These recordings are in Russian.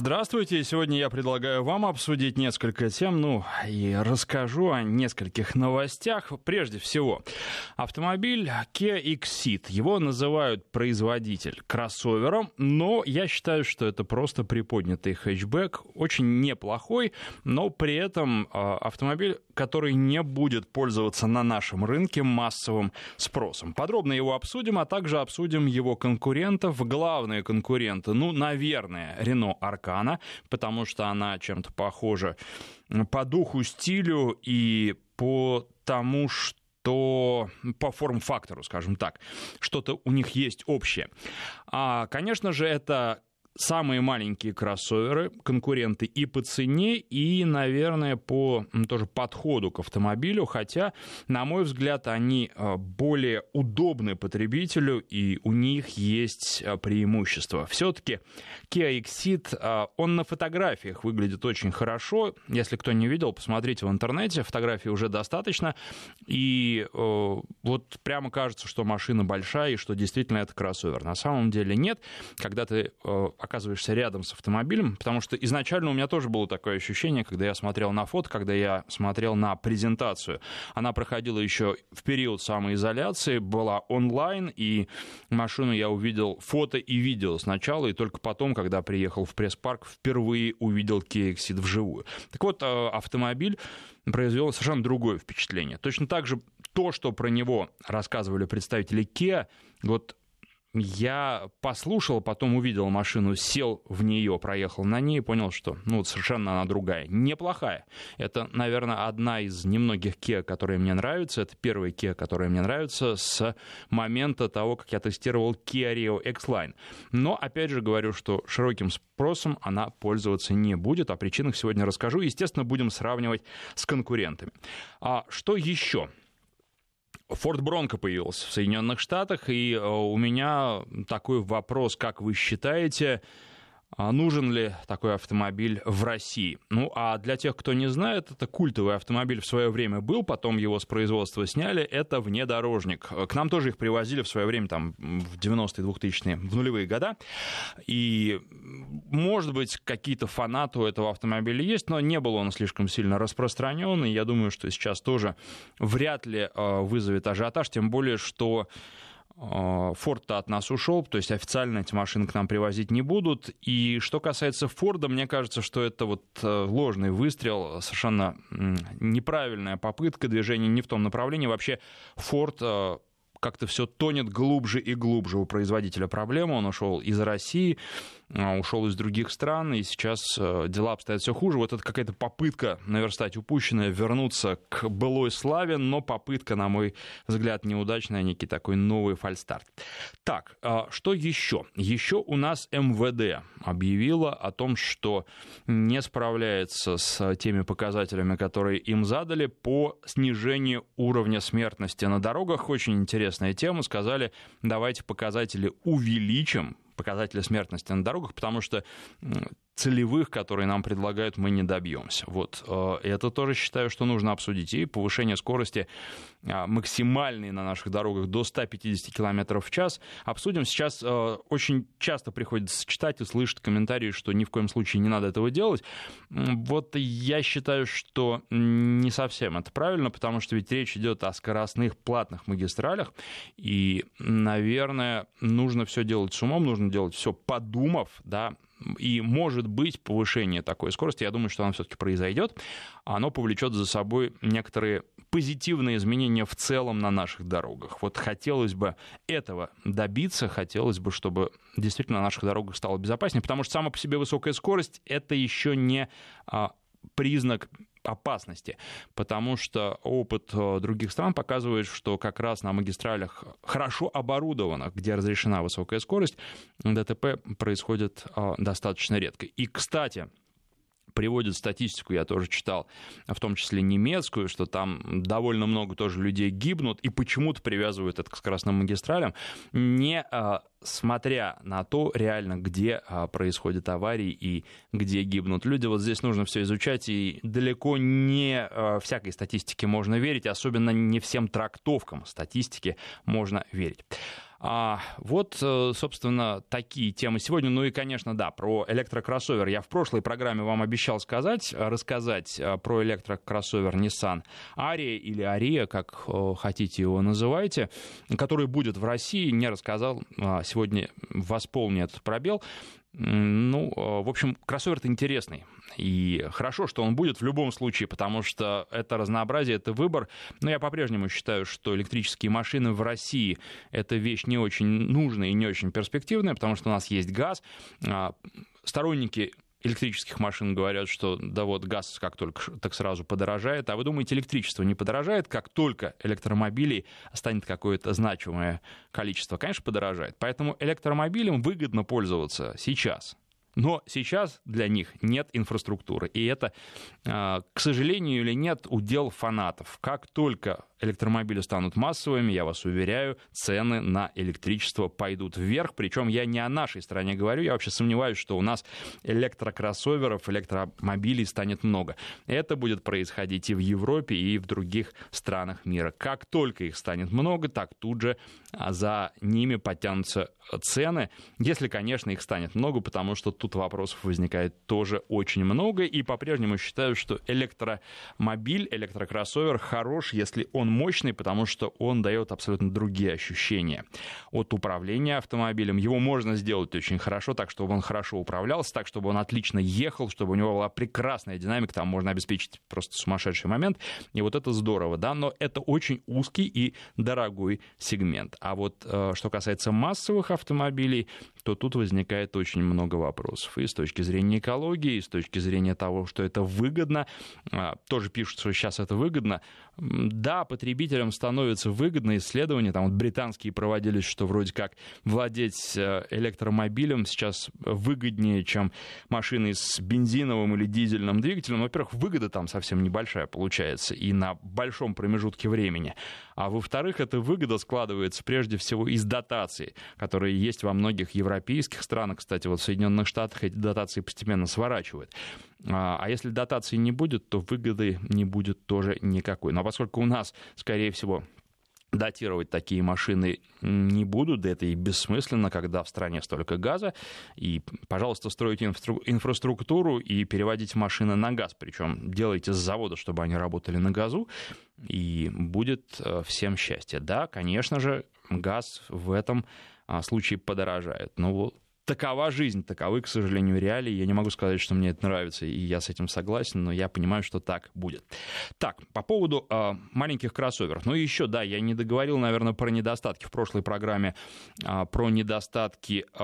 Здравствуйте. Сегодня я предлагаю вам обсудить несколько тем, ну и расскажу о нескольких новостях. Прежде всего, автомобиль Kia Exit. Его называют производитель кроссовером, но я считаю, что это просто приподнятый хэтчбэк, очень неплохой, но при этом а, автомобиль, который не будет пользоваться на нашем рынке массовым спросом. Подробно его обсудим, а также обсудим его конкурентов. Главные конкуренты, ну, наверное, Renault Аркана, потому что она чем-то похожа по духу, стилю и по тому, что по форм-фактору, скажем так, что-то у них есть общее. А, конечно же, это самые маленькие кроссоверы, конкуренты и по цене, и, наверное, по тоже подходу к автомобилю, хотя, на мой взгляд, они э, более удобны потребителю, и у них есть э, преимущества. Все-таки Kia Exit, э, он на фотографиях выглядит очень хорошо. Если кто не видел, посмотрите в интернете, фотографий уже достаточно, и вот прямо кажется, что машина большая, и что действительно это кроссовер. На самом деле нет. Когда ты оказываешься рядом с автомобилем, потому что изначально у меня тоже было такое ощущение, когда я смотрел на фото, когда я смотрел на презентацию. Она проходила еще в период самоизоляции, была онлайн, и машину я увидел фото и видео сначала, и только потом, когда приехал в пресс-парк, впервые увидел Exit вживую. Так вот, э, автомобиль произвел совершенно другое впечатление. Точно так же то, что про него рассказывали представители Kia, вот я послушал, потом увидел машину, сел в нее, проехал на ней и понял, что ну, совершенно она другая. Неплохая. Это, наверное, одна из немногих Kia, которые мне нравятся. Это первая Kia, которая мне нравится с момента того, как я тестировал Kia Rio X-Line. Но, опять же, говорю, что широким спросом она пользоваться не будет. О причинах сегодня расскажу. Естественно, будем сравнивать с конкурентами. А что еще? Форд Бронко появился в Соединенных Штатах, и э, у меня такой вопрос, как вы считаете, а нужен ли такой автомобиль в России. Ну, а для тех, кто не знает, это культовый автомобиль в свое время был, потом его с производства сняли, это внедорожник. К нам тоже их привозили в свое время, там, в 90-е, 2000-е, в нулевые года, и, может быть, какие-то фанаты у этого автомобиля есть, но не был он слишком сильно распространен, и я думаю, что сейчас тоже вряд ли э, вызовет ажиотаж, тем более, что Форд-то от нас ушел, то есть официально эти машины к нам привозить не будут. И что касается Форда, мне кажется, что это вот э, ложный выстрел, совершенно неправильная попытка движения не в том направлении. Вообще Форд э, как-то все тонет глубже и глубже у производителя проблемы. Он ушел из России, а, ушел из других стран, и сейчас э, дела обстоят все хуже. Вот это какая-то попытка наверстать упущенное, вернуться к былой славе, но попытка, на мой взгляд, неудачная, некий такой новый фальстарт. Так, а, что еще? Еще у нас МВД объявило о том, что не справляется с теми показателями, которые им задали по снижению уровня смертности на дорогах. Очень интересная тема. Сказали, давайте показатели увеличим, показатели смертности на дорогах, потому что целевых, которые нам предлагают, мы не добьемся. Вот э, это тоже считаю, что нужно обсудить. И повышение скорости а, максимальной на наших дорогах до 150 км в час обсудим. Сейчас э, очень часто приходится читать и слышать комментарии, что ни в коем случае не надо этого делать. Вот я считаю, что не совсем это правильно, потому что ведь речь идет о скоростных платных магистралях, и, наверное, нужно все делать с умом, нужно делать все подумав, да, и может быть повышение такой скорости, я думаю, что оно все-таки произойдет, оно повлечет за собой некоторые позитивные изменения в целом на наших дорогах. Вот хотелось бы этого добиться, хотелось бы, чтобы действительно на наших дорогах стало безопаснее, потому что сама по себе высокая скорость это еще не а, признак опасности, потому что опыт э, других стран показывает, что как раз на магистралях хорошо оборудованных, где разрешена высокая скорость, ДТП происходит э, достаточно редко. И, кстати, приводят статистику, я тоже читал, в том числе немецкую, что там довольно много тоже людей гибнут, и почему-то привязывают это к скоростным магистралям, не а, смотря на то реально, где а, происходят аварии и где гибнут люди. Вот здесь нужно все изучать, и далеко не а, всякой статистике можно верить, особенно не всем трактовкам статистики можно верить. А, вот, э, собственно, такие темы сегодня. Ну и, конечно, да, про электрокроссовер. Я в прошлой программе вам обещал сказать, рассказать э, про электрокроссовер Nissan Ария или Ария, как э, хотите его называйте, который будет в России. Не рассказал. А, сегодня восполню этот пробел. Ну, в общем, кроссовер-то интересный. И хорошо, что он будет в любом случае, потому что это разнообразие, это выбор. Но я по-прежнему считаю, что электрические машины в России — это вещь не очень нужная и не очень перспективная, потому что у нас есть газ. А, сторонники электрических машин говорят, что да вот газ как только так сразу подорожает. А вы думаете, электричество не подорожает, как только электромобилей станет какое-то значимое количество? Конечно, подорожает. Поэтому электромобилем выгодно пользоваться сейчас. Но сейчас для них нет инфраструктуры. И это, а, к сожалению или нет, удел фанатов. Как только электромобили станут массовыми, я вас уверяю, цены на электричество пойдут вверх. Причем я не о нашей стране говорю, я вообще сомневаюсь, что у нас электрокроссоверов, электромобилей станет много. Это будет происходить и в Европе, и в других странах мира. Как только их станет много, так тут же за ними потянутся цены, если, конечно, их станет много, потому что тут вопросов возникает тоже очень много, и по-прежнему считаю, что электромобиль, электрокроссовер хорош, если он мощный, потому что он дает абсолютно другие ощущения от управления автомобилем. Его можно сделать очень хорошо, так, чтобы он хорошо управлялся, так, чтобы он отлично ехал, чтобы у него была прекрасная динамика, там можно обеспечить просто сумасшедший момент, и вот это здорово, да, но это очень узкий и дорогой сегмент. А вот э, что касается массовых автомобилей, то тут возникает очень много вопросов. И с точки зрения экологии, и с точки зрения того, что это выгодно. А, тоже пишут, что сейчас это выгодно. Да, потребителям становится выгодно. Исследования там вот британские проводились, что вроде как владеть э, электромобилем сейчас выгоднее, чем машиной с бензиновым или дизельным двигателем. Во-первых, выгода там совсем небольшая получается и на большом промежутке времени. А во-вторых, эта выгода складывается прежде всего из дотаций, которые есть во многих европейских странах. Кстати, вот в Соединенных Штатах эти дотации постепенно сворачивают. А, а если дотации не будет, то выгоды не будет тоже никакой. Но поскольку у нас, скорее всего, датировать такие машины не буду, да это и бессмысленно, когда в стране столько газа. И, пожалуйста, стройте инфраструктуру и переводите машины на газ. Причем делайте с завода, чтобы они работали на газу, и будет э, всем счастье. Да, конечно же, газ в этом а, случае подорожает. Но такова жизнь, таковы, к сожалению, реалии. Я не могу сказать, что мне это нравится, и я с этим согласен, но я понимаю, что так будет. Так, по поводу э, маленьких кроссоверов. Ну и еще, да, я не договорил, наверное, про недостатки в прошлой программе, э, про недостатки э,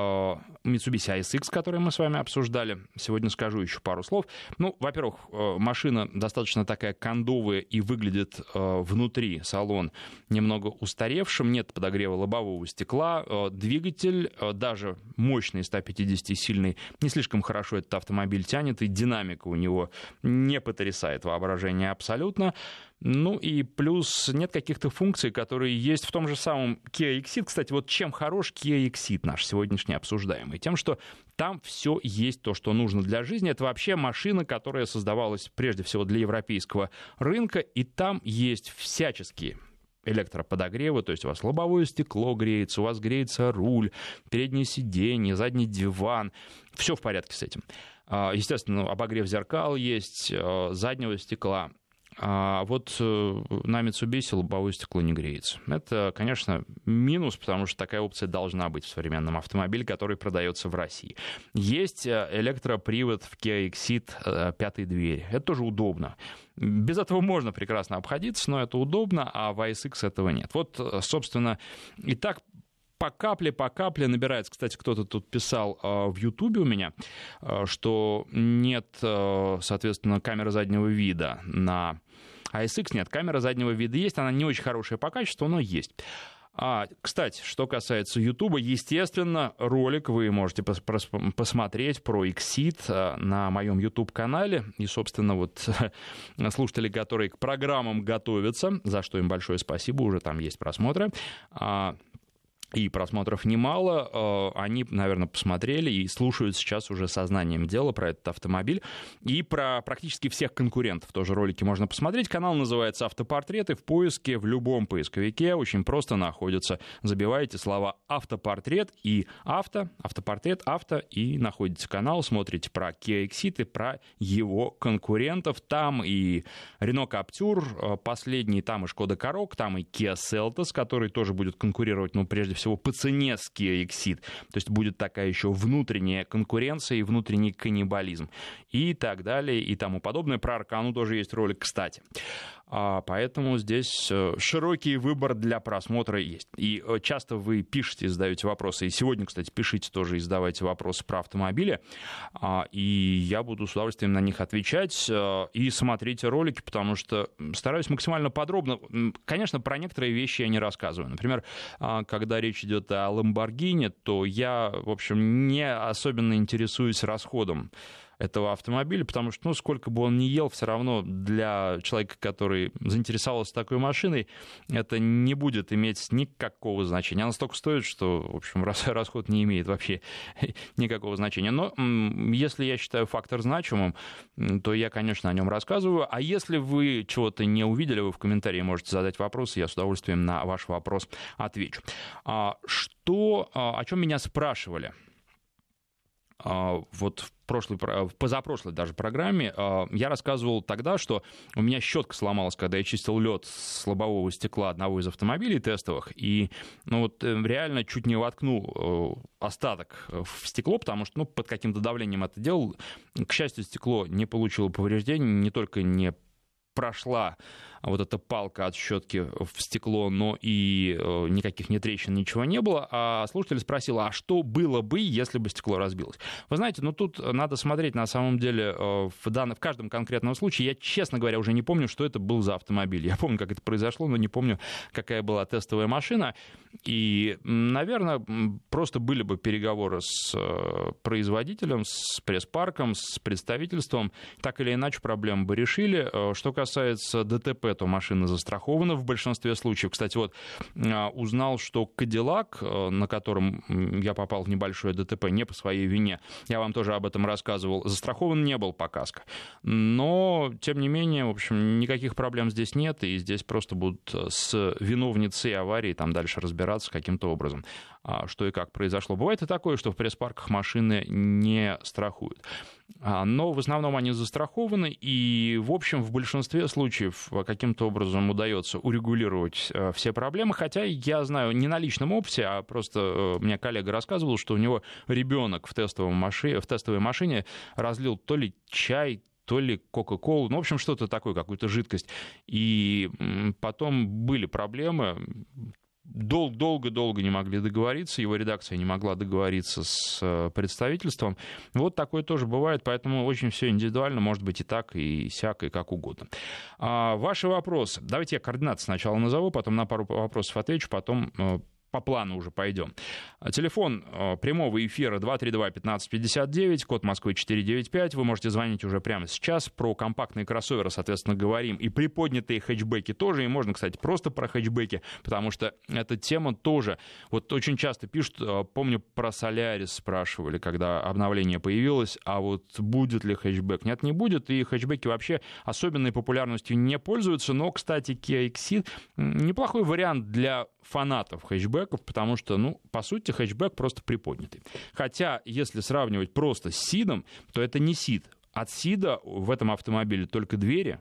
Mitsubishi ASX, которые мы с вами обсуждали. Сегодня скажу еще пару слов. Ну, во-первых, э, машина достаточно такая кондовая и выглядит э, внутри салон немного устаревшим. Нет подогрева лобового стекла. Э, двигатель, э, даже мощный мощный, 150-сильный, не слишком хорошо этот автомобиль тянет, и динамика у него не потрясает воображение абсолютно. Ну и плюс нет каких-то функций, которые есть в том же самом Kia Exit. Кстати, вот чем хорош Kia Exit наш сегодняшний обсуждаемый? Тем, что там все есть то, что нужно для жизни. Это вообще машина, которая создавалась прежде всего для европейского рынка, и там есть всяческие электроподогрева, то есть у вас лобовое стекло греется, у вас греется руль, переднее сиденье, задний диван, все в порядке с этим. А, естественно, обогрев зеркал есть, а, заднего стекла. А вот э, на Mitsubishi лобовое стекло не греется. Это, конечно, минус, потому что такая опция должна быть в современном автомобиле, который продается в России. Есть э, электропривод в Kia Exit э, пятой двери. Это тоже удобно. Без этого можно прекрасно обходиться, но это удобно, а в ISX этого нет. Вот, собственно, и так по капле, по капле набирается. Кстати, кто-то тут писал э, в Ютубе у меня, э, что нет, э, соответственно, камеры заднего вида на ASX. Нет, камера заднего вида есть, она не очень хорошая по качеству, но есть. А, кстати, что касается Ютуба, естественно, ролик вы можете пос посмотреть про Exit на моем YouTube-канале. И, собственно, вот слушатели, которые к программам готовятся, за что им большое спасибо, уже там есть просмотры, и просмотров немало. Э, они, наверное, посмотрели и слушают сейчас уже сознанием дела про этот автомобиль. И про практически всех конкурентов тоже ролики можно посмотреть. Канал называется «Автопортреты». В поиске, в любом поисковике очень просто находится. Забиваете слова «автопортрет» и «авто», «автопортрет», «авто» и находите канал, смотрите про Kia Exit и про его конкурентов. Там и Renault Captur последний, там и Skoda Karoq, там и Kia Seltos, который тоже будет конкурировать, ну, прежде всего, всего по цене с Exit. То есть будет такая еще внутренняя конкуренция и внутренний каннибализм и так далее и тому подобное. Про Аркану тоже есть ролик, кстати. А, поэтому здесь э, широкий выбор для просмотра есть. И э, часто вы пишете, задаете вопросы. И сегодня, кстати, пишите тоже и задавайте вопросы про автомобили. А, и я буду с удовольствием на них отвечать. Э, и смотрите ролики, потому что стараюсь максимально подробно. Конечно, про некоторые вещи я не рассказываю. Например, а, когда речь идет о Ламборгини, то я, в общем, не особенно интересуюсь расходом этого автомобиля, потому что, ну, сколько бы он ни ел, все равно для человека, который заинтересовался такой машиной, это не будет иметь никакого значения. Она столько стоит, что, в общем, расход не имеет вообще никакого значения. Но если я считаю фактор значимым, то я, конечно, о нем рассказываю. А если вы чего-то не увидели, вы в комментарии можете задать вопрос, и я с удовольствием на ваш вопрос отвечу. А что, а, о чем меня спрашивали? А, вот в прошлой, в позапрошлой даже программе а, я рассказывал тогда, что у меня щетка сломалась, когда я чистил лед с лобового стекла одного из автомобилей тестовых, и ну, вот, э, реально чуть не воткнул э, остаток в стекло, потому что ну, под каким-то давлением это делал. К счастью, стекло не получило повреждений, не только не прошла вот эта палка от щетки в стекло, но и э, никаких не трещин, ничего не было. А слушатель спросил, а что было бы, если бы стекло разбилось? Вы знаете, ну тут надо смотреть на самом деле э, в, данном, в каждом конкретном случае. Я, честно говоря, уже не помню, что это был за автомобиль. Я помню, как это произошло, но не помню, какая была тестовая машина. И, наверное, просто были бы переговоры с э, производителем, с пресс-парком, с представительством. Так или иначе проблему бы решили. Что касается ДТП, то машина застрахована в большинстве случаев. Кстати, вот а, узнал, что Кадиллак, э, на котором я попал в небольшое ДТП не по своей вине, я вам тоже об этом рассказывал, застрахован не был по каско. Но, тем не менее, в общем, никаких проблем здесь нет, и здесь просто будут с виновницей аварии там дальше разбираться каким-то образом, а, что и как произошло. Бывает и такое, что в пресс-парках машины не страхуют. А, но в основном они застрахованы, и, в общем, в большинстве случаев каким-то образом удается урегулировать э, все проблемы, хотя я знаю не на личном опыте, а просто э, мне коллега рассказывал, что у него ребенок в, тестовом машине, в тестовой машине разлил то ли чай, то ли Кока-Колу, ну, в общем, что-то такое, какую-то жидкость. И потом были проблемы, долго-долго не могли договориться, его редакция не могла договориться с э, представительством. Вот такое тоже бывает, поэтому очень все индивидуально, может быть и так, и сяк, и как угодно. А, ваши вопросы. Давайте я координаты сначала назову, потом на пару вопросов отвечу, потом э, по плану уже пойдем. Телефон э, прямого эфира 232-1559, код Москвы 495. Вы можете звонить уже прямо сейчас. Про компактные кроссоверы, соответственно, говорим. И приподнятые хэтчбеки тоже. И можно, кстати, просто про хэтчбеки, потому что эта тема тоже... Вот очень часто пишут, э, помню, про Солярис спрашивали, когда обновление появилось, а вот будет ли хэтчбэк? Нет, не будет. И хэтчбеки вообще особенной популярностью не пользуются. Но, кстати, Kia Exit неплохой вариант для фанатов хэтчбеков, потому что, ну, по сути, хэтчбек просто приподнятый. Хотя, если сравнивать просто с Сидом, то это не Сид. От Сида в этом автомобиле только двери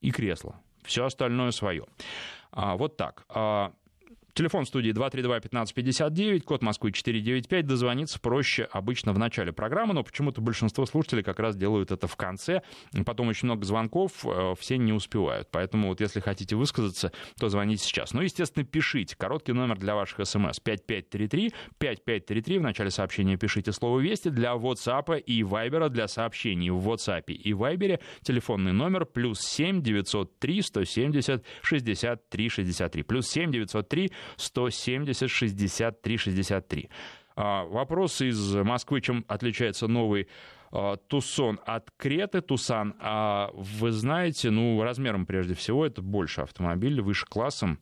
и кресло. Все остальное свое. А, вот так. А, Телефон студии 232-1559, код Москвы 495. Дозвониться проще обычно в начале программы, но почему-то большинство слушателей как раз делают это в конце. Потом очень много звонков, э, все не успевают. Поэтому вот если хотите высказаться, то звоните сейчас. Ну, естественно, пишите. Короткий номер для ваших смс 5533. 5533. В начале сообщения пишите слово «Вести» для WhatsApp и Viber для сообщений в WhatsApp и Viber. Телефонный номер плюс 7 903 170 63 63. Плюс 7 903 170 63 63. Вопрос из Москвы, чем отличается новый а, Тусон от Креты, Тусан, а вы знаете, ну, размером прежде всего это больше автомобиль, выше классом,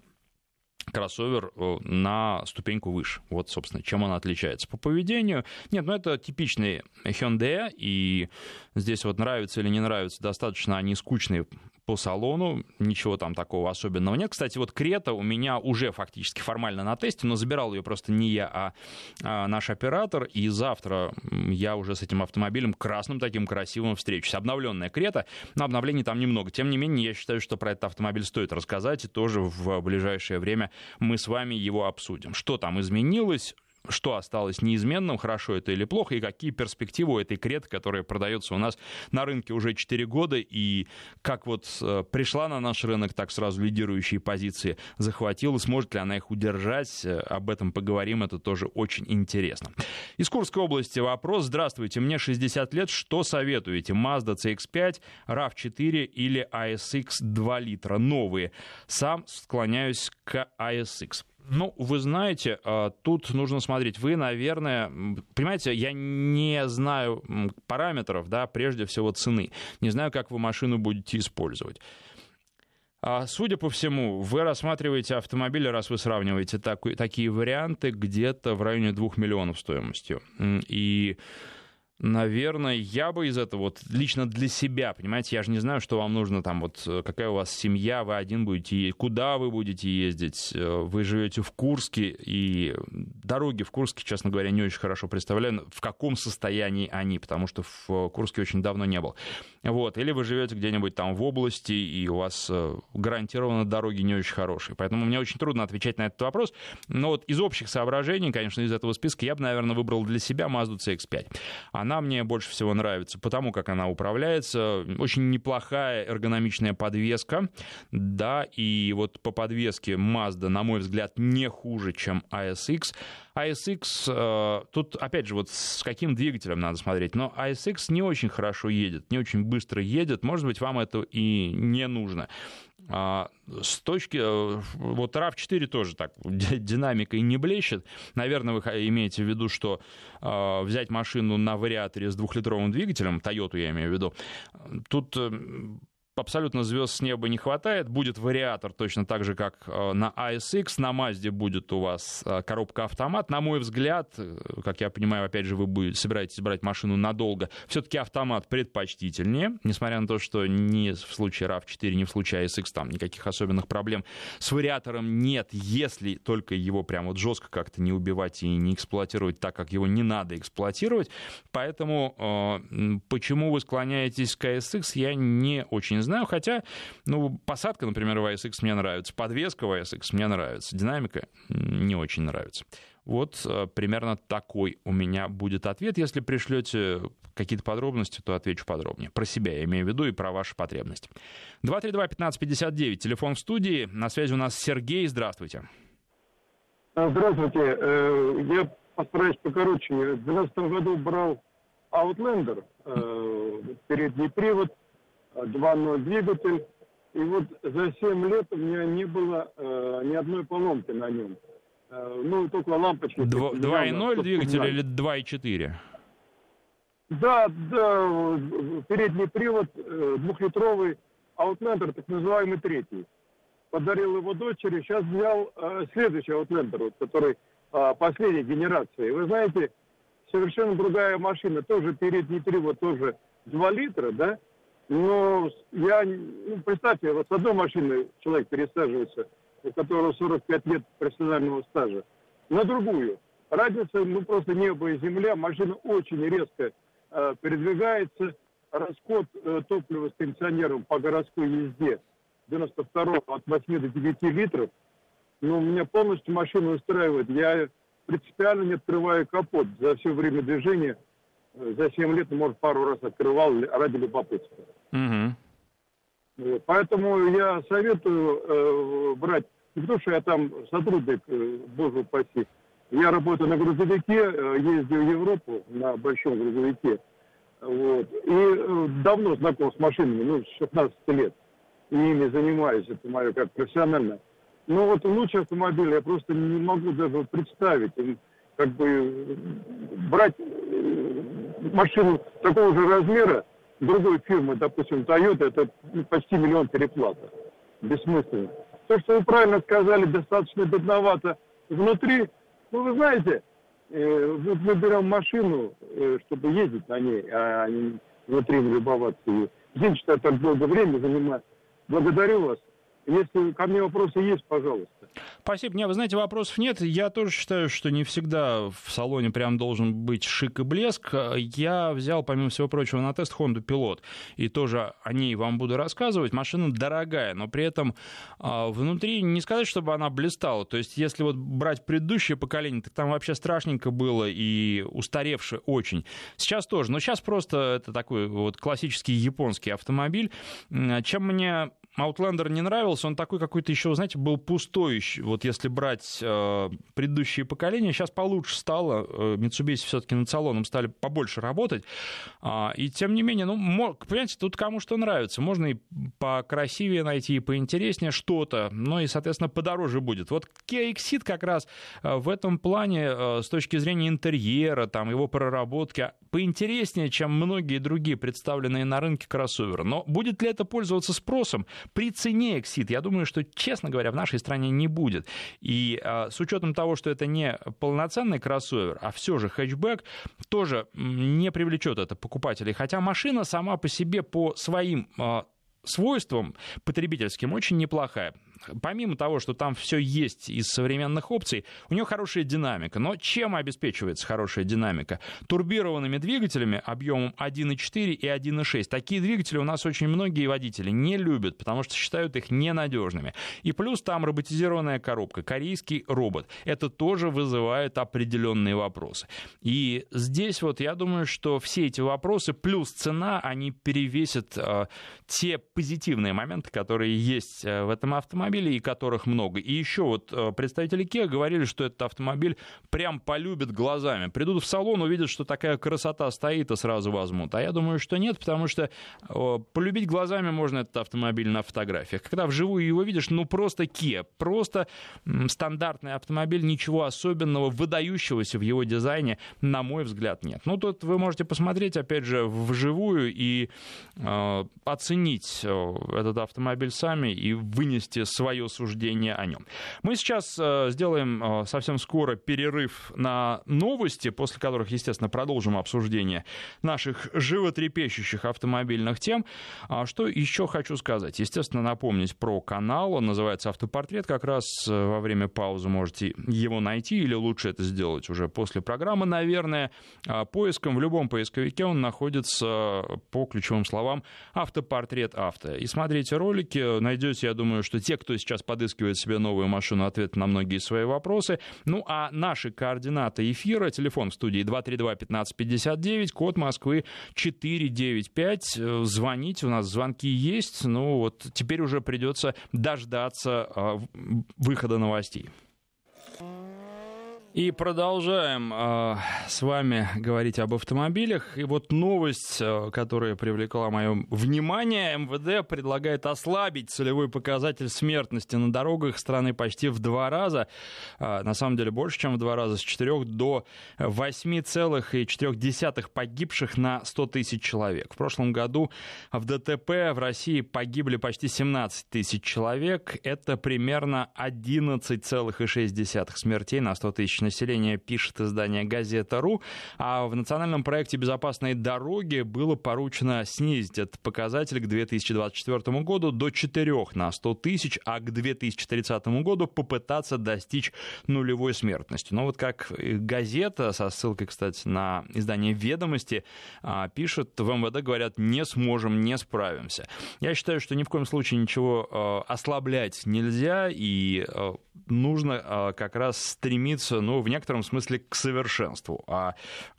кроссовер э, на ступеньку выше. Вот, собственно, чем он отличается. По поведению, нет, ну это типичный Hyundai, и здесь вот нравится или не нравится, достаточно они скучные по салону, ничего там такого особенного нет. Кстати, вот Крета у меня уже фактически формально на тесте, но забирал ее просто не я, а, а наш оператор, и завтра я уже с этим автомобилем красным таким красивым встречусь. Обновленная Крета, но обновлений там немного. Тем не менее, я считаю, что про этот автомобиль стоит рассказать, и тоже в ближайшее время мы с вами его обсудим. Что там изменилось, что осталось неизменным, хорошо это или плохо, и какие перспективы у этой креты, которая продается у нас на рынке уже 4 года, и как вот э, пришла на наш рынок, так сразу лидирующие позиции захватила, сможет ли она их удержать, э, об этом поговорим, это тоже очень интересно. Из Курской области вопрос. Здравствуйте, мне 60 лет, что советуете? Mazda CX-5, RAV4 или ASX 2 литра? Новые. Сам склоняюсь к ASX. Ну, вы знаете, а, тут нужно смотреть. Вы, наверное, понимаете, я не знаю параметров, да, прежде всего цены. Не знаю, как вы машину будете использовать. А, судя по всему, вы рассматриваете автомобили, раз вы сравниваете так, такие варианты, где-то в районе 2 миллионов стоимостью. И наверное, я бы из этого вот лично для себя, понимаете, я же не знаю, что вам нужно там, вот э, какая у вас семья, вы один будете, куда вы будете ездить, э, вы живете в Курске, и дороги в Курске, честно говоря, не очень хорошо представляю, в каком состоянии они, потому что в Курске очень давно не был. Вот, или вы живете где-нибудь там в области, и у вас э, гарантированно дороги не очень хорошие. Поэтому мне очень трудно отвечать на этот вопрос. Но вот из общих соображений, конечно, из этого списка я бы, наверное, выбрал для себя Mazda CX-5. Она мне больше всего нравится, потому как она управляется. Очень неплохая эргономичная подвеска, да, и вот по подвеске Mazda, на мой взгляд, не хуже, чем ASX. ASX, э, тут, опять же, вот с каким двигателем надо смотреть, но ASX не очень хорошо едет, не очень быстро едет, может быть, вам это и не нужно. А, с точки... Э, вот RAV4 тоже так динамикой не блещет. Наверное, вы имеете в виду, что э, взять машину на вариаторе с двухлитровым двигателем, Toyota я имею в виду, тут э, абсолютно звезд с неба не хватает. Будет вариатор точно так же, как э, на ASX. На Mazda будет у вас э, коробка автомат. На мой взгляд, э, как я понимаю, опять же, вы будете, собираетесь брать машину надолго, все-таки автомат предпочтительнее, несмотря на то, что ни в случае RAV4, ни в случае ASX там никаких особенных проблем с вариатором нет, если только его прям вот жестко как-то не убивать и не эксплуатировать так, как его не надо эксплуатировать. Поэтому почему вы склоняетесь к ASX, я не очень не знаю, хотя, ну, посадка, например, в ASX мне нравится, подвеска в ASX мне нравится, динамика не очень нравится. Вот э, примерно такой у меня будет ответ. Если пришлете какие-то подробности, то отвечу подробнее. Про себя я имею в виду и про ваши потребности. 232-1559, телефон в студии. На связи у нас Сергей. Здравствуйте. А, здравствуйте. Э, я постараюсь покороче. В 2012 году брал Outlander, э, передний привод, 2.0 двигатель. И вот за 7 лет у меня не было э, ни одной поломки на нем. Э, ну, только лампочки. 2.0 двигатель или 2.4? Да, да, передний привод, э, двухлитровый Outlander, так называемый третий. Подарил его дочери, сейчас взял э, следующий Outlander, вот, который э, последней генерации. Вы знаете, совершенно другая машина, тоже передний привод, тоже 2 литра, да, но я, ну, представьте, вот с одной машины человек пересаживается, у которого 45 лет профессионального стажа, на другую. Разница, ну, просто небо и земля. Машина очень резко э, передвигается. Расход э, топлива с кондиционером по городской езде 92 от 8 до 9 литров. Ну, меня полностью машина устраивает. Я принципиально не открываю капот за все время движения – за 7 лет, может, пару раз открывал ради любопытства. Угу. Вот. Поэтому я советую э, брать, не потому что я там сотрудник, э, боже упаси, я работаю на грузовике, э, ездил в Европу на большом грузовике, вот, и э, давно знаком с машинами, ну, с 16 лет, и ими занимаюсь, это мое как профессионально. Но вот лучший автомобиль я просто не могу даже представить, как бы брать машину такого же размера другой фирмы, допустим, Toyota, это почти миллион переплата. Бессмысленно. то, что вы правильно сказали, достаточно бедновато внутри. Ну, вы знаете, э, вот мы берем машину, э, чтобы ездить на ней, а не внутри любоваться ее. Извините, что я так долго время занимаю. Благодарю вас. Если ко мне вопросы есть, пожалуйста. Спасибо. Не, вы знаете, вопросов нет. Я тоже считаю, что не всегда в салоне прям должен быть шик и блеск. Я взял, помимо всего прочего, на тест Honda Pilot. И тоже о ней вам буду рассказывать. Машина дорогая, но при этом а, внутри не сказать, чтобы она блистала. То есть, если вот брать предыдущее поколение, так там вообще страшненько было и устаревшее очень. Сейчас тоже. Но сейчас просто это такой вот классический японский автомобиль. Чем мне Outlander не нравился, он такой какой-то еще, знаете, был пустой. Вот если брать э, предыдущие поколения, сейчас получше стало. Э, Mitsubishi все-таки над салоном стали побольше работать. А, и тем не менее, ну, понимаете, тут кому что нравится. Можно и покрасивее найти, и поинтереснее что-то, но и, соответственно, подороже будет. Вот Kia Exit как раз э, в этом плане э, с точки зрения интерьера, там, его проработки, поинтереснее, чем многие другие представленные на рынке кроссоверы. Но будет ли это пользоваться спросом? При цене Exit, я думаю, что, честно говоря, в нашей стране не будет. И а, с учетом того, что это не полноценный кроссовер, а все же хэтчбэк, тоже не привлечет это покупателей. Хотя машина сама по себе по своим а, свойствам потребительским очень неплохая помимо того, что там все есть из современных опций, у нее хорошая динамика. Но чем обеспечивается хорошая динамика? Турбированными двигателями объемом 1.4 и 1.6. Такие двигатели у нас очень многие водители не любят, потому что считают их ненадежными. И плюс там роботизированная коробка, корейский робот. Это тоже вызывает определенные вопросы. И здесь вот я думаю, что все эти вопросы плюс цена, они перевесят э, те позитивные моменты, которые есть э, в этом автомобиле автомобилей, которых много. И еще вот э, представители Kia говорили, что этот автомобиль прям полюбит глазами. Придут в салон, увидят, что такая красота стоит, и сразу возьмут. А я думаю, что нет, потому что полюбить глазами можно этот автомобиль на фотографиях. Когда вживую его видишь, ну просто Kia, просто стандартный автомобиль, ничего особенного, выдающегося в его дизайне, на мой взгляд, нет. Ну тут вы можете посмотреть, опять же, вживую и э, оценить э, этот автомобиль сами и вынести с свое суждение о нем. Мы сейчас э, сделаем э, совсем скоро перерыв на новости, после которых, естественно, продолжим обсуждение наших животрепещущих автомобильных тем. А что еще хочу сказать? Естественно, напомнить про канал. Он называется «Автопортрет». Как раз э, во время паузы можете его найти, или лучше это сделать уже после программы, наверное. А поиском в любом поисковике он находится по ключевым словам «Автопортрет авто». И смотрите ролики, найдете, я думаю, что те, кто сейчас подыскивает себе новую машину, ответ на многие свои вопросы. Ну, а наши координаты эфира, телефон в студии 232-1559, код Москвы 495. Звоните, у нас звонки есть. Ну, вот теперь уже придется дождаться а, выхода новостей. И продолжаем э, с вами говорить об автомобилях. И вот новость, э, которая привлекла мое внимание. МВД предлагает ослабить целевой показатель смертности на дорогах страны почти в два раза. Э, на самом деле больше, чем в два раза. С 4 до 8,4 погибших на 100 тысяч человек. В прошлом году в ДТП в России погибли почти 17 тысяч человек. Это примерно 11,6 смертей на 100 тысяч населения, пишет издание «Газета.ру». А в национальном проекте «Безопасные дороги» было поручено снизить этот показатель к 2024 году до 4 на 100 тысяч, а к 2030 году попытаться достичь нулевой смертности. Но вот как газета, со ссылкой, кстати, на издание «Ведомости», а, пишет, в МВД говорят, не сможем, не справимся. Я считаю, что ни в коем случае ничего а, ослаблять нельзя, и а, нужно как раз стремиться, ну, в некотором смысле к совершенству. А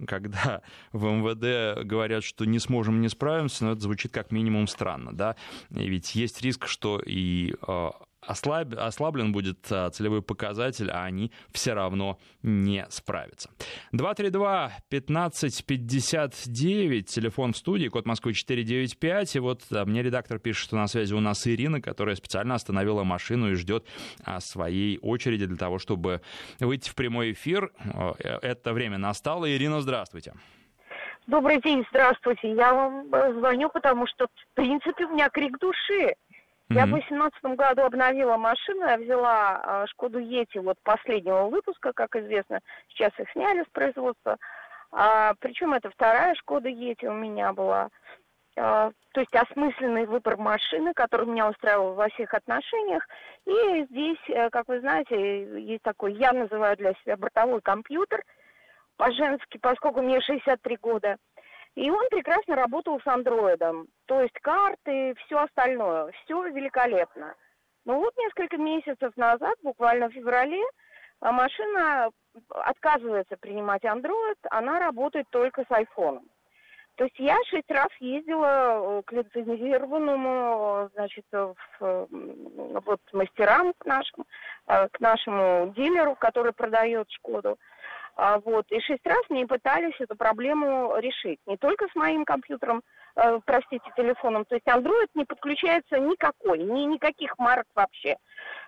когда в МВД говорят, что не сможем, не справимся, ну, это звучит как минимум странно, да, ведь есть риск, что и а, ослаб, ослаблен будет а, целевой показатель, а они все равно не справятся. 232-1559, телефон в студии, код Москвы 495. И вот а, мне редактор пишет, что на связи у нас Ирина, которая специально остановила машину и ждет а, своей очереди для того, чтобы выйти в прямой эфир. Э, это время настало. Ирина, здравствуйте. Добрый день, здравствуйте. Я вам э, звоню, потому что, в принципе, у меня крик души. Я в 2018 году обновила машину, я взяла Шкоду Ети вот последнего выпуска, как известно, сейчас их сняли с производства. А, причем это вторая Шкода Ети у меня была. А, то есть осмысленный выбор машины, который меня устраивал во всех отношениях. И здесь, э, как вы знаете, есть такой, я называю для себя бортовой компьютер по-женски, поскольку мне 63 года. И он прекрасно работал с андроидом. То есть карты, все остальное, все великолепно. Но вот несколько месяцев назад, буквально в феврале, а, машина отказывается принимать Android, она работает только с айфоном. То есть я шесть раз ездила э, к лицензированному, значит, в, вот мастерам к нашим, э, к нашему дилеру, который продает Шкоду. А, вот, и шесть раз мне пытались эту проблему решить. Не только с моим компьютером, э, простите, телефоном. То есть Android не подключается никакой, ни никаких марок вообще.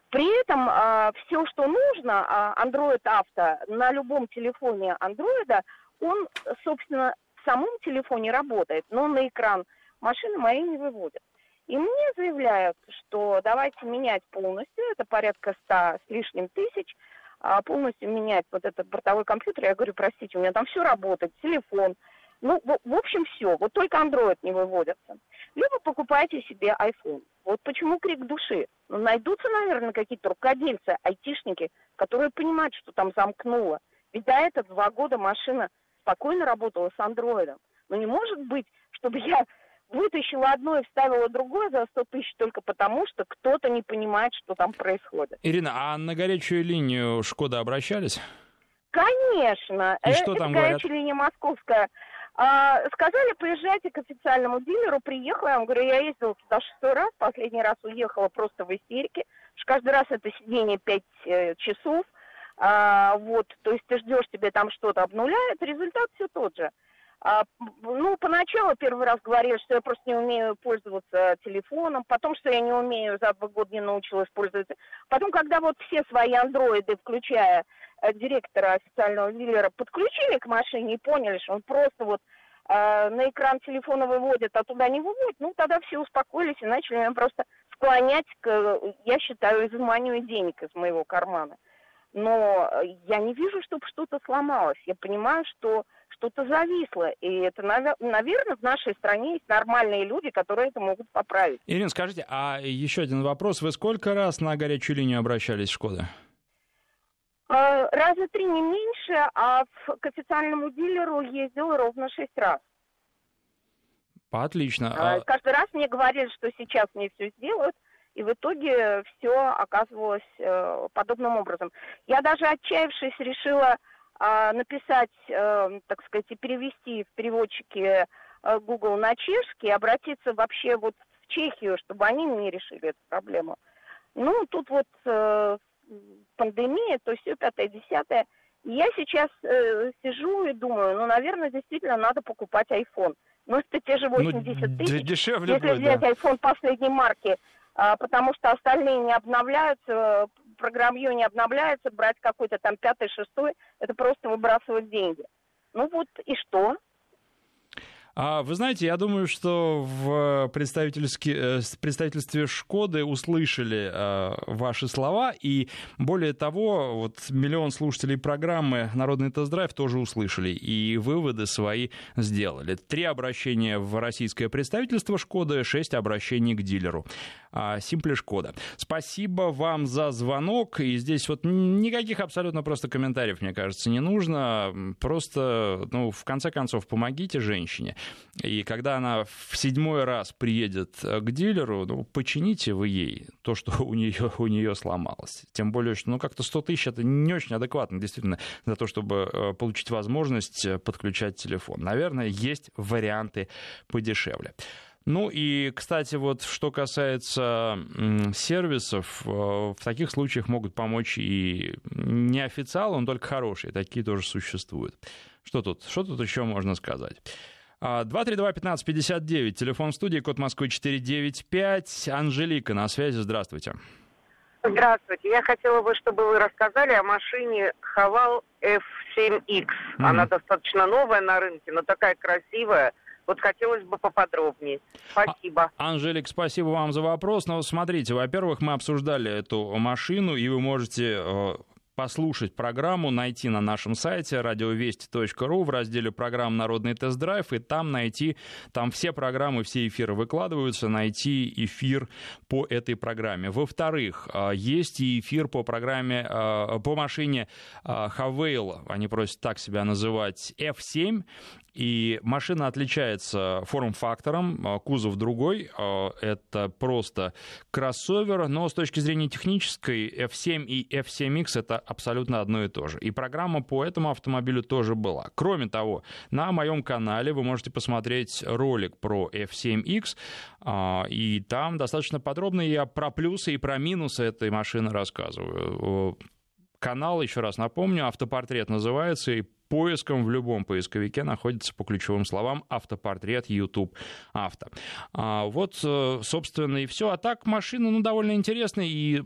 При этом э, все, что нужно, э, Android Auto на любом телефоне Android, он, собственно, в самом телефоне работает, но на экран машины мои не выводят. И мне заявляют, что давайте менять полностью, это порядка 100 с лишним тысяч, а, полностью менять вот этот бортовой компьютер. Я говорю, простите, у меня там все работает, телефон. Ну, в, в общем, все. Вот только Android не выводится. Либо покупайте себе iPhone. Вот почему крик души. Ну, найдутся, наверное, какие-то рукодельцы, айтишники, которые понимают, что там замкнуло. Ведь до этого два года машина спокойно работала с андроидом. Но не может быть, чтобы я вытащила одно и вставила другое за 100 тысяч только потому, что кто-то не понимает, что там происходит. Ирина, а на горячую линию Шкода обращались? Конечно. И что Это там горячая говорят? линия московская. А, сказали, поезжайте к официальному дилеру. Приехала, я вам говорю, я ездила туда шестой раз, последний раз уехала просто в истерике. Каждый раз это сидение пять э, часов. А, вот, то есть ты ждешь, тебе там что-то обнуляет, результат все тот же. А, ну, поначалу первый раз говорили, что я просто не умею пользоваться телефоном, потом, что я не умею, за два года не научилась пользоваться. Потом, когда вот все свои андроиды, включая э, директора официального дилера, подключили к машине и поняли, что он просто вот э, на экран телефона выводит, а туда не выводит, ну, тогда все успокоились и начали меня просто склонять к, я считаю, изыманию денег из моего кармана. Но я не вижу, чтобы что-то сломалось. Я понимаю, что что-то зависло. И это, наверное, в нашей стране есть нормальные люди, которые это могут поправить. Ирина, скажите, а еще один вопрос. Вы сколько раз на горячую линию обращались, Шкода? А, раза три не меньше, а к официальному дилеру ездил ровно шесть раз. Отлично. А, каждый раз мне говорили, что сейчас мне все сделают, и в итоге все оказывалось э, подобным образом. Я даже отчаявшись решила написать, э, так сказать, и перевести в переводчике э, Google на чешский, обратиться вообще вот в Чехию, чтобы они мне решили эту проблему. Ну, тут вот э, пандемия, то есть пятое, десятое. Я сейчас э, сижу и думаю, ну, наверное, действительно надо покупать iPhone. Ну, это те же 80 ну, тысяч. Дешевле Если будет, взять да. iPhone последней марки, а, потому что остальные не обновляются, программью не обновляется, брать какой-то там пятый, шестой, это просто выбрасывать деньги. Ну вот и что? А вы знаете, я думаю, что в представительстве, э, представительстве Шкоды услышали э, ваши слова, и более того, вот миллион слушателей программы «Народный тест-драйв» тоже услышали, и выводы свои сделали. Три обращения в российское представительство Шкоды, шесть обращений к дилеру. Симпли Шкода. Спасибо вам за звонок. И здесь вот никаких абсолютно просто комментариев, мне кажется, не нужно. Просто, ну, в конце концов, помогите женщине. И когда она в седьмой раз приедет к дилеру, ну, почините вы ей то, что у нее, у нее сломалось. Тем более, что ну, как-то 100 тысяч это не очень адекватно, действительно, за то, чтобы э, получить возможность э, подключать телефон. Наверное, есть варианты подешевле. Ну и, кстати, вот что касается сервисов, э, в таких случаях могут помочь и не официалы, но только хорошие, такие тоже существуют. Что тут, что тут еще можно сказать? 232-1559, а, телефон студии, код Москвы 495. Анжелика на связи, здравствуйте. Здравствуйте. Я хотела бы, чтобы вы рассказали о машине Хавал F7X. Mm-hmm. Она достаточно новая на рынке, но такая красивая, Вот хотелось бы поподробнее. Спасибо. А, Анжелик, спасибо вам за вопрос. Но смотрите, во-первых, мы обсуждали эту машину, и вы можете э, послушать программу, найти на нашем сайте радиовести.ру в разделе программ «Народный тест-драйв», и там найти, там все программы, все эфиры выкладываются, найти эфир по этой программе. Во-вторых, а, есть и эфир по программе, а, по машине Хавейл, они просят так себя называть, F7, и машина отличается форм-фактором, а, кузов другой, а, это просто кроссовер, но с точки зрения технической F7 и F7X это абсолютно одно и то же. И программа по этому автомобилю тоже была. Кроме того, на моем канале вы можете посмотреть ролик про F7X, а, и там достаточно подробно я про плюсы и про минусы этой машины рассказываю канал, еще раз напомню, автопортрет называется, и поиском в любом поисковике находится по ключевым словам автопортрет YouTube авто. А, вот, э, собственно, и все. А так машина, ну, довольно интересная и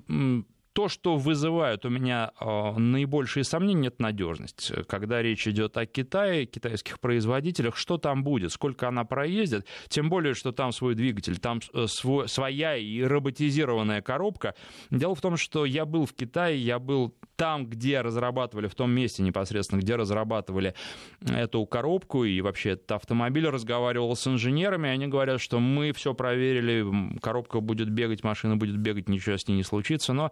то, что вызывает у меня э, наибольшие сомнения, это надежность. Когда речь идет о Китае, китайских производителях, что там будет, сколько она проездит, тем более, что там свой двигатель, там э, свой, своя и роботизированная коробка. Дело в том, что я был в Китае, я был там, где разрабатывали, в том месте непосредственно, где разрабатывали эту коробку и вообще этот автомобиль, разговаривал с инженерами, они говорят, что мы все проверили, коробка будет бегать, машина будет бегать, ничего с ней не случится, но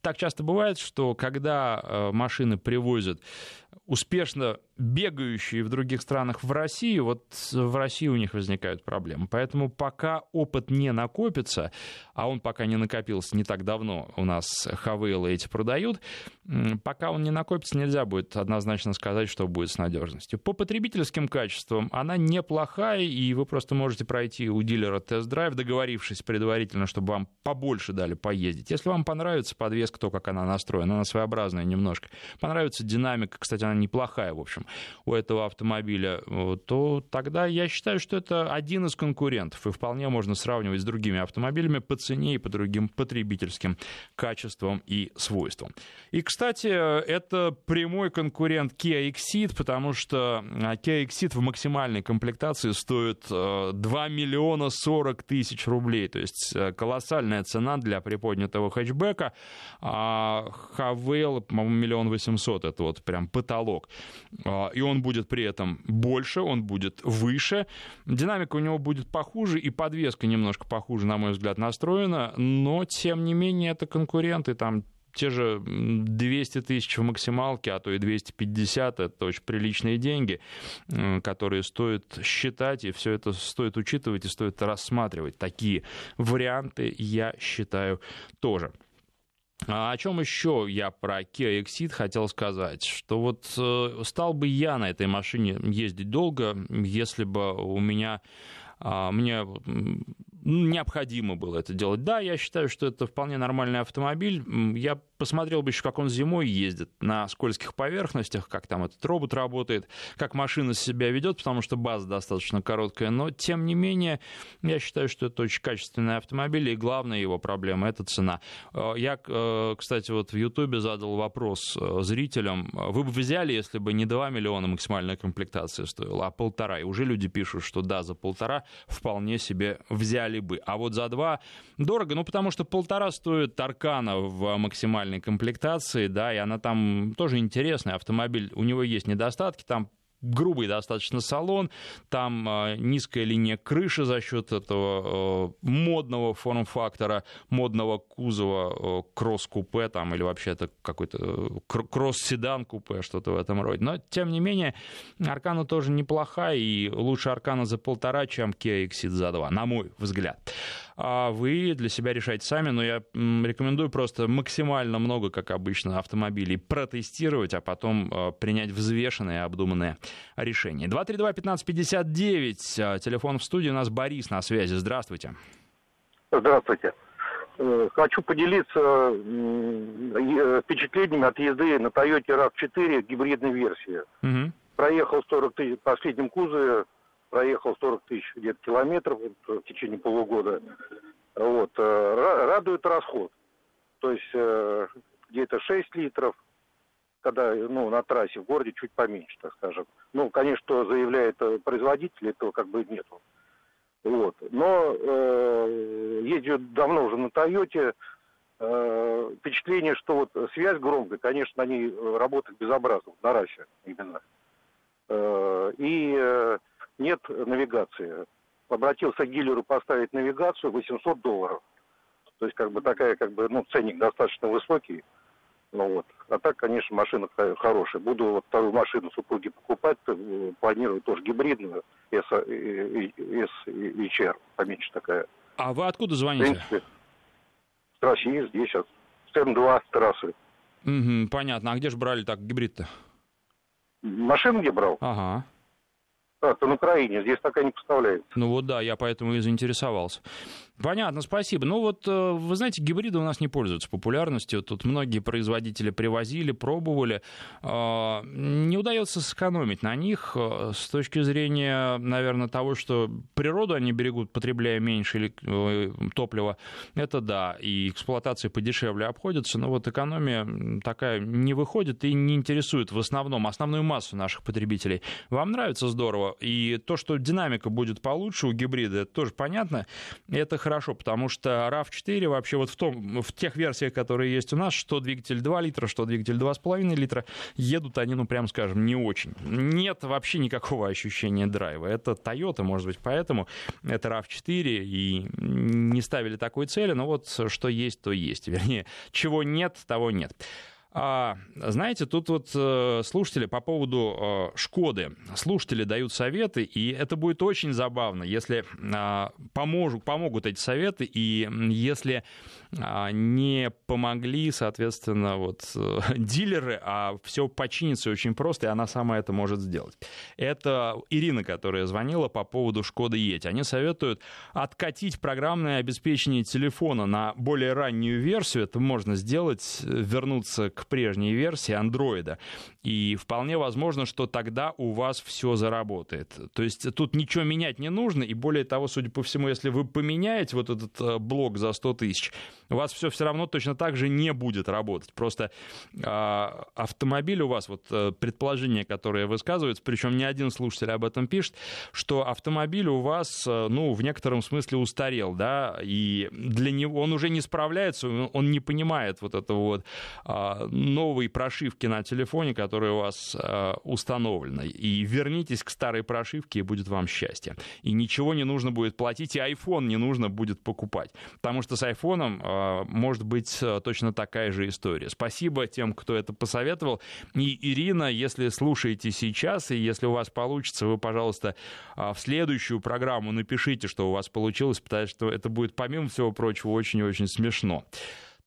так часто бывает, что когда э, машины привозят успешно бегающие в других странах в Россию, вот в России у них возникают проблемы. Поэтому пока опыт не накопится, а он пока не накопился не так давно, у нас Хавейлы эти продают, пока он не накопится, нельзя будет однозначно сказать, что будет с надежностью. По потребительским качествам она неплохая, и вы просто можете пройти у дилера тест-драйв, договорившись предварительно, чтобы вам побольше дали поездить. Если вам понравится подвеска, то, как она настроена, она своеобразная немножко. Понравится динамика, кстати, она неплохая, в общем, у этого автомобиля, то тогда я считаю, что это один из конкурентов, и вполне можно сравнивать с другими автомобилями по цене и по другим потребительским качествам и свойствам. И, кстати, это прямой конкурент Kia Exceed, потому что а, Kia Exceed в максимальной комплектации стоит 2 э, миллиона 40 тысяч рублей, то есть э, колоссальная цена для приподнятого хэтчбека. А Хавейл, по-моему, миллион восемьсот, это вот прям потолок. А, и он будет при этом больше, он будет выше. Динамика у него будет похуже, и подвеска немножко похуже, на мой взгляд, настроена, но, тем не менее, это конкуренты, там те же 200 тысяч в максималке, а то и 250, это очень приличные деньги, которые стоит считать, и все это стоит учитывать и стоит рассматривать. Такие варианты, я считаю, тоже. А о чем еще я про Kia Exit хотел сказать? Что вот э, стал бы я на этой машине ездить долго, если бы у меня а, мне необходимо было это делать. Да, я считаю, что это вполне нормальный автомобиль. Я посмотрел бы еще, как он зимой ездит на скользких поверхностях, как там этот робот работает, как машина себя ведет, потому что база достаточно короткая. Но, тем не менее, я считаю, что это очень качественный автомобиль, и главная его проблема — это цена. Э, я, э, кстати, вот в Ютубе задал вопрос э, зрителям. Вы бы взяли, если бы не 2 миллиона максимальная комплектация стоила, а полтора? И уже люди пишут, что да, за полтора вполне себе взяли бы. А вот за два дорого, ну, потому что полтора стоит Аркана в максимальной комплектации, да, и она там тоже интересная. Автомобиль, у него есть недостатки, там грубый достаточно салон, там э, низкая линия крыши за счет этого э, модного форм-фактора, модного кузова э, кросс-купе там, или вообще это какой-то э, кросс-седан-купе, что-то в этом роде. Но, тем не менее, Аркана тоже неплохая, и лучше Аркана за полтора, чем Kia Exit за два, на мой взгляд а вы для себя решайте сами, но я рекомендую просто максимально много, как обычно, автомобилей протестировать, а потом э, принять взвешенное и обдуманное решение. 232-1559, а, телефон в студии, у нас Борис на связи, здравствуйте. Здравствуйте. Э, хочу поделиться э, впечатлениями от езды на Toyota RAV4 гибридной версии. Угу. Проехал 40 тысяч в последнем кузове, проехал 40 тысяч где-то километров в течение полугода. Вот. Э, радует расход. То есть э, где-то 6 литров, когда ну, на трассе в городе чуть поменьше, так скажем. Ну, конечно, что заявляет производитель, этого как бы нету. Вот. Но э, езжу давно уже на Тойоте. Э, впечатление, что вот связь громкая, конечно, они работают безобразно, на расе именно. Э, и э, нет навигации. Обратился к дилеру поставить навигацию 800 долларов. То есть как бы такая, как бы, ну, ценник достаточно высокий. Ну вот. А так, конечно, машина хорошая. Буду вот вторую машину супруги покупать, э, планирую тоже гибридную, S, S, HR, поменьше такая. А вы откуда звоните? В принципе, с России, здесь сейчас. С М2 трассы. Угу, понятно. А где же брали так гибрид-то? Машину где брал? Ага. А, то на Украине, здесь такая не поставляется. Ну вот да, я поэтому и заинтересовался. Понятно, спасибо. Ну вот, э, вы знаете, гибриды у нас не пользуются популярностью. Тут многие производители привозили, пробовали. А, не удается сэкономить на них э, с точки зрения, наверное, того, что природу они берегут, потребляя меньше э, топлива. Это да, и эксплуатация подешевле обходится, но вот экономия такая не выходит и не интересует в основном основную массу наших потребителей. Вам нравится здорово, и то, что динамика будет получше у гибрида, это тоже понятно. Это хорошо потому что RAV4 вообще вот в, том, в тех версиях, которые есть у нас, что двигатель 2 литра, что двигатель 2,5 литра, едут они, ну, прям скажем, не очень. Нет вообще никакого ощущения драйва. Это Toyota, может быть, поэтому это RAV4, и не ставили такой цели, но вот что есть, то есть. Вернее, чего нет, того нет. А, знаете, тут вот э, слушатели по поводу э, Шкоды, слушатели дают советы, и это будет очень забавно, если э, поможу, помогут эти советы, и если э, не помогли, соответственно, вот дилеры, а все починится очень просто, и она сама это может сделать. Это Ирина, которая звонила по поводу Шкоды Ети. Они советуют откатить программное обеспечение телефона на более раннюю версию, это можно сделать, вернуться к к прежней версии андроида. И вполне возможно, что тогда у вас все заработает. То есть тут ничего менять не нужно, и более того, судя по всему, если вы поменяете вот этот э, блок за 100 тысяч, у вас все все равно точно так же не будет работать. Просто э, автомобиль у вас, вот э, предположение, которое высказывается, причем не один слушатель об этом пишет, что автомобиль у вас, э, ну, в некотором смысле устарел, да, и для него он уже не справляется, он не понимает вот этого вот э, новой прошивки на телефоне, которая у вас э, установлена. И вернитесь к старой прошивке, и будет вам счастье. И ничего не нужно будет платить, и iPhone не нужно будет покупать. Потому что с iPhone э, может быть э, точно такая же история. Спасибо тем, кто это посоветовал. И Ирина, если слушаете сейчас, и если у вас получится, вы, пожалуйста, в следующую программу напишите, что у вас получилось, потому что это будет, помимо всего прочего, очень-очень смешно.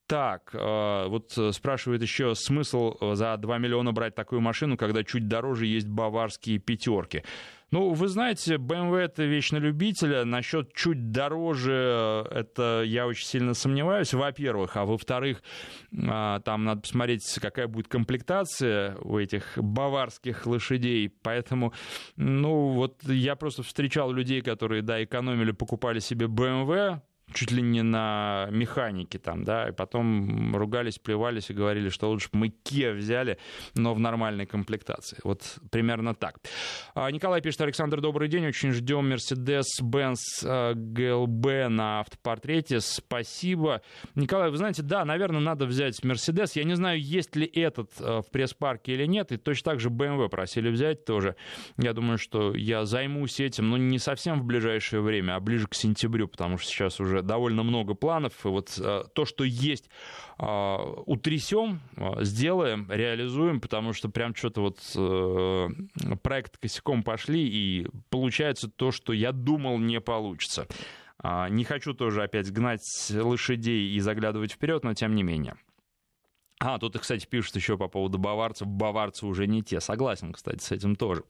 Так, э, вот э, спрашивает еще, смысл э, за 2 миллиона брать такую машину, когда чуть дороже есть баварские пятерки? Ну, вы знаете, BMW это вещь на любителя. Насчет чуть дороже, это я очень сильно сомневаюсь, во-первых. А во-вторых, там надо посмотреть, какая будет комплектация у этих баварских лошадей. Поэтому, ну, вот я просто встречал людей, которые, да, экономили, покупали себе BMW, чуть ли не на механике там, да, и потом ругались, плевались и говорили, что лучше бы мы Kia взяли, но в нормальной комплектации. Вот примерно так. А, Николай пишет, Александр, добрый день, очень ждем Mercedes-Benz GLB э, на автопортрете, спасибо. Николай, вы знаете, да, наверное, надо взять Mercedes, я не знаю, есть ли этот э, в пресс-парке или нет, и точно так же BMW просили взять тоже. Я думаю, что я займусь этим, но не совсем в ближайшее время, а ближе к сентябрю, потому что сейчас уже довольно много планов. И вот э, то, что есть, э, утрясем, э, сделаем, реализуем, потому что прям что-то вот проект косяком пошли, и получается то, что я думал не получится. А, не хочу тоже опять гнать лошадей и заглядывать вперед, но тем не менее. А, тут, кстати, пишут еще по поводу баварцев. Баварцы уже не те. Согласен, кстати, с этим тоже.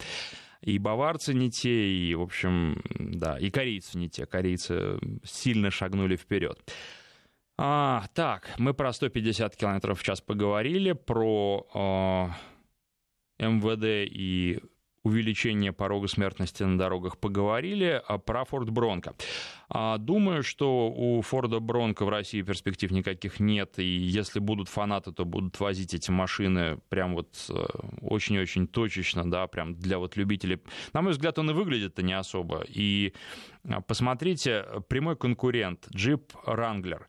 И баварцы не те, и, в общем, да, и корейцы не те. Корейцы сильно шагнули вперед. А, так, мы про 150 км в час поговорили, про э, МВД и увеличение порога смертности на дорогах поговорили, а про Форд Бронко. А, думаю, что у Форда Бронко в России перспектив никаких нет, и если будут фанаты, то будут возить эти машины прям вот э, очень-очень точечно, да, прям для вот любителей. На мой взгляд, он и выглядит-то не особо. И а, посмотрите, прямой конкурент, джип Wrangler.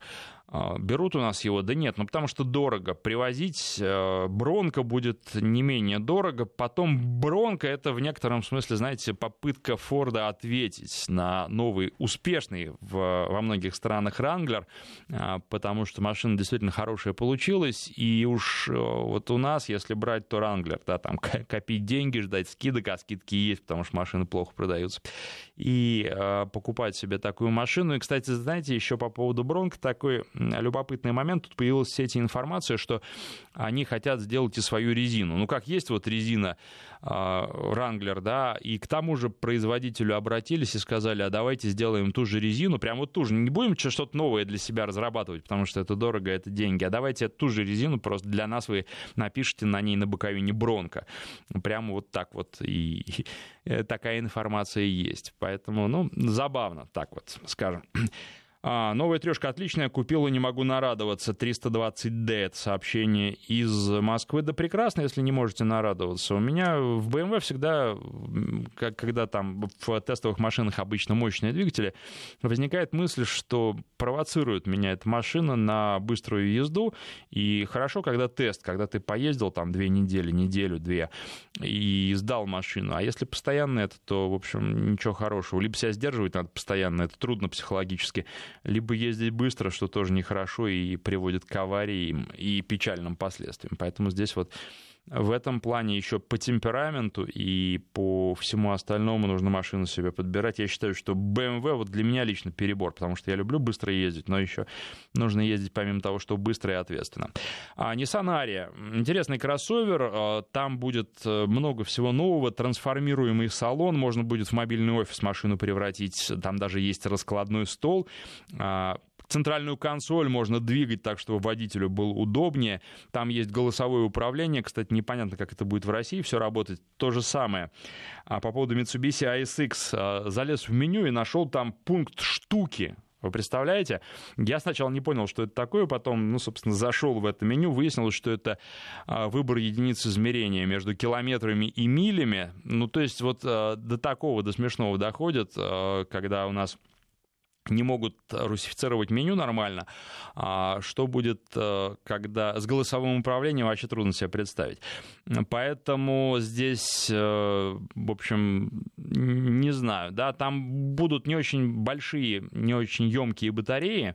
А, берут у нас его? Да нет, ну потому что дорого. Привозить э, Бронко будет не менее дорого. Потом Бронко это в некотором смысле, знаете, попытка Форда ответить на новый, успешный в, во многих странах Ранглер, потому что машина действительно хорошая получилась. И уж э, вот у нас, если брать, то Ранглер, да, там копить деньги, ждать скидок, а скидки есть, потому что машины плохо продаются. И э, покупать себе такую машину. И, кстати, знаете, еще по поводу Бронко такой любопытный момент. Тут появилась в сети информация, что они хотят сделать и свою резину. Ну, как есть вот резина Wrangler, да, и к тому же производителю обратились и сказали, а давайте сделаем ту же резину, прям вот ту же. Не будем что-то новое для себя разрабатывать, потому что это дорого, это деньги, а давайте ту же резину просто для нас вы напишите на ней на боковине Бронко. Прямо вот так вот и такая информация есть. Поэтому, ну, забавно, так вот скажем. А, новая трешка отличная, купила, не могу нарадоваться. 320D, это сообщение из Москвы. Да прекрасно, если не можете нарадоваться. У меня в BMW всегда, как, когда там в тестовых машинах обычно мощные двигатели, возникает мысль, что провоцирует меня эта машина на быструю езду. И хорошо, когда тест, когда ты поездил там две недели, неделю, две, и сдал машину. А если постоянно это, то, в общем, ничего хорошего. Либо себя сдерживать надо постоянно, это трудно психологически либо ездить быстро, что тоже нехорошо и приводит к авариям и печальным последствиям. Поэтому здесь вот в этом плане еще по темпераменту и по всему остальному нужно машину себе подбирать. Я считаю, что BMW вот для меня лично перебор, потому что я люблю быстро ездить, но еще нужно ездить помимо того, что быстро и ответственно. А Nissan Ariya. Интересный кроссовер. А, там будет э, много всего нового. Трансформируемый салон. Можно будет в мобильный офис машину превратить. Там даже есть раскладной стол а, Центральную консоль можно двигать так, чтобы водителю было удобнее. Там есть голосовое управление. Кстати, непонятно, как это будет в России все работать. То же самое. А по поводу Mitsubishi ASX а, залез в меню и нашел там пункт «Штуки». Вы представляете? Я сначала не понял, что это такое, потом, ну, собственно, зашел в это меню, выяснилось, что это а, выбор единиц измерения между километрами и милями. Ну, то есть вот а, до такого, до смешного доходит, когда у нас не могут русифицировать меню нормально. А что будет, э, когда с голосовым управлением, вообще трудно себе представить. Поэтому здесь, э, в общем, не знаю, да, там будут не очень большие, не очень емкие батареи,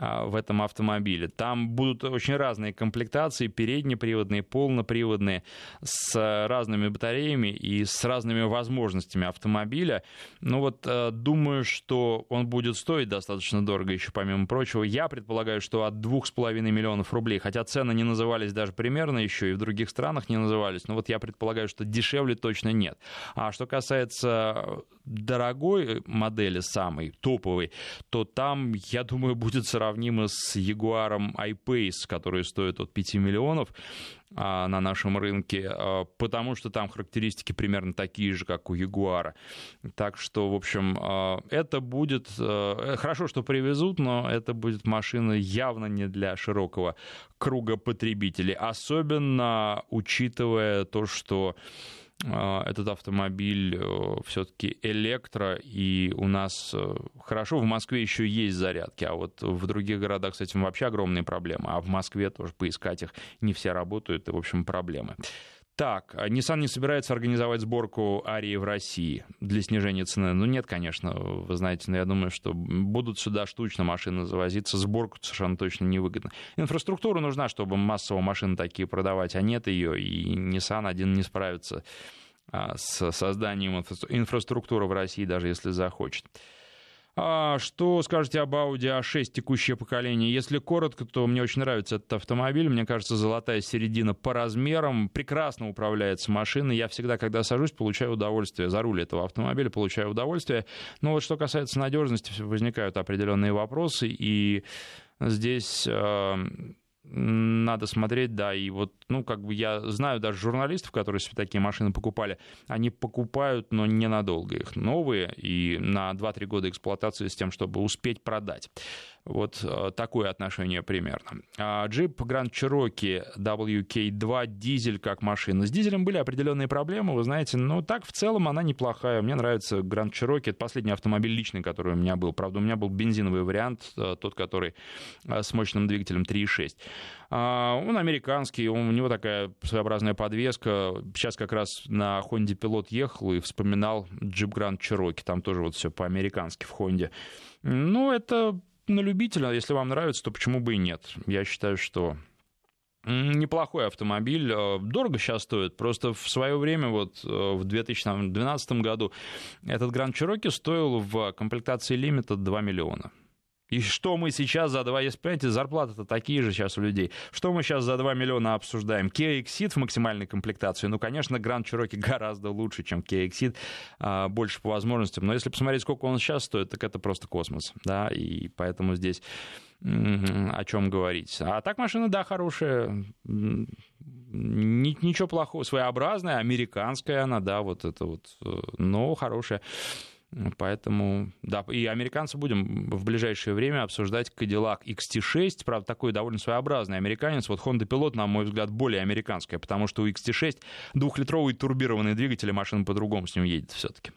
в этом автомобиле. Там будут очень разные комплектации, переднеприводные, полноприводные, с разными батареями и с разными возможностями автомобиля. Ну вот э, думаю, что он будет стоить достаточно дорого еще помимо прочего. Я предполагаю, что от 2,5 миллионов рублей, хотя цены не назывались даже примерно еще и в других странах не назывались, но вот я предполагаю, что дешевле точно нет. А что касается дорогой модели, самой топовой, то там, я думаю, будет сравнимо с Jaguar I-Pace, который стоит от 5 миллионов а, на нашем рынке, а, потому что там характеристики примерно такие же, как у Ягуара. Так что, в общем, а, это будет... Хорошо, что привезут, но это будет машина явно не для широкого круга потребителей, особенно учитывая то, что этот автомобиль э, все-таки электро, и у нас э, хорошо, в Москве еще есть зарядки, а вот в других городах с этим вообще огромные проблемы, а в Москве тоже поискать их не все работают, и, в общем, проблемы. Так, Nissan не собирается организовать сборку Арии в России для снижения цены? Ну, нет, конечно, вы знаете, но я думаю, что будут сюда штучно машины завозиться, сборку совершенно точно невыгодно. Инфраструктура нужна, чтобы массово машины такие продавать, а нет ее, и Nissan один не справится а, с созданием инфраструктуры в России, даже если захочет. А что скажете об Audi A6 текущее поколение? Если коротко, то мне очень нравится этот автомобиль. Мне кажется, золотая середина по размерам. Прекрасно управляется машина. Я всегда, когда сажусь, получаю удовольствие. За руль этого автомобиля получаю удовольствие. Но вот что касается надежности, возникают определенные вопросы. И здесь э, надо смотреть, да, и вот, ну, как бы я знаю даже журналистов, которые себе такие машины покупали, они покупают, но ненадолго их новые, и на 2-3 года эксплуатации с тем, чтобы успеть продать. Вот э, такое отношение примерно. А джип Grand Cherokee WK2 дизель как машина. С дизелем были определенные проблемы, вы знаете, но так в целом она неплохая. Мне нравится Grand Cherokee, это последний автомобиль личный, который у меня был. Правда, у меня был бензиновый вариант, э, тот, который э, с мощным двигателем 3.6. А, он американский, у него такая своеобразная подвеска. Сейчас как раз на Honda Pilot ехал и вспоминал джип Grand Cherokee. Там тоже вот все по-американски в Honda. Ну, это на любителя, если вам нравится, то почему бы и нет? Я считаю, что неплохой автомобиль. Э, дорого сейчас стоит. Просто в свое время, вот э, в 2012 году, этот Grand Cherokee стоил в комплектации лимита 2 миллиона. И что мы сейчас за 2, если понимаете, зарплаты-то такие же сейчас у людей. Что мы сейчас за 2 миллиона обсуждаем? Kia Exit в максимальной комплектации. Ну, конечно, Grand Cherokee гораздо лучше, чем Kia Exit, а, больше по возможностям. Но если посмотреть, сколько он сейчас стоит, так это просто космос. Да, и поэтому здесь о чем говорить. А так машина, да, хорошая. Ничего плохого, своеобразная, американская она, да, вот это вот, э, но хорошая. Поэтому, да, и американцы будем в ближайшее время обсуждать Cadillac XT6. Правда, такой довольно своеобразный американец. Вот Honda Pilot, на мой взгляд, более американская, потому что у XT6 двухлитровый турбированный двигатель, и машина по-другому с ним едет все-таки.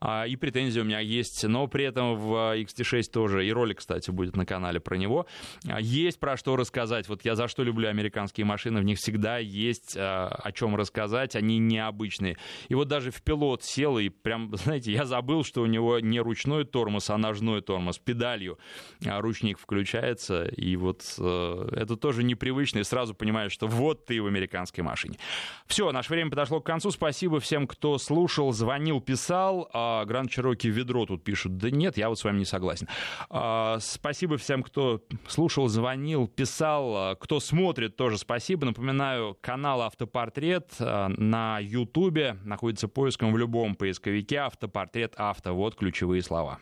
А, и претензии у меня есть, но при этом в XT6 тоже, и ролик, кстати, будет на канале про него, а, есть про что рассказать. Вот я за что люблю американские машины, в них всегда есть а, о чем рассказать, они необычные. И вот даже в пилот сел, и прям, знаете, я забыл, что у него не ручной тормоз, а ножной тормоз, педалью ручник включается, и вот э, это тоже непривычно, и сразу понимаешь, что вот ты в американской машине. Все, наше время подошло к концу. Спасибо всем, кто слушал, звонил, писал а Гранд Чироки ведро тут пишут. Да нет, я вот с вами не согласен. А, спасибо всем, кто слушал, звонил, писал, а, кто смотрит, тоже спасибо. Напоминаю, канал Автопортрет а, на Ютубе находится поиском в любом поисковике Автопортрет Авто. Вот ключевые слова.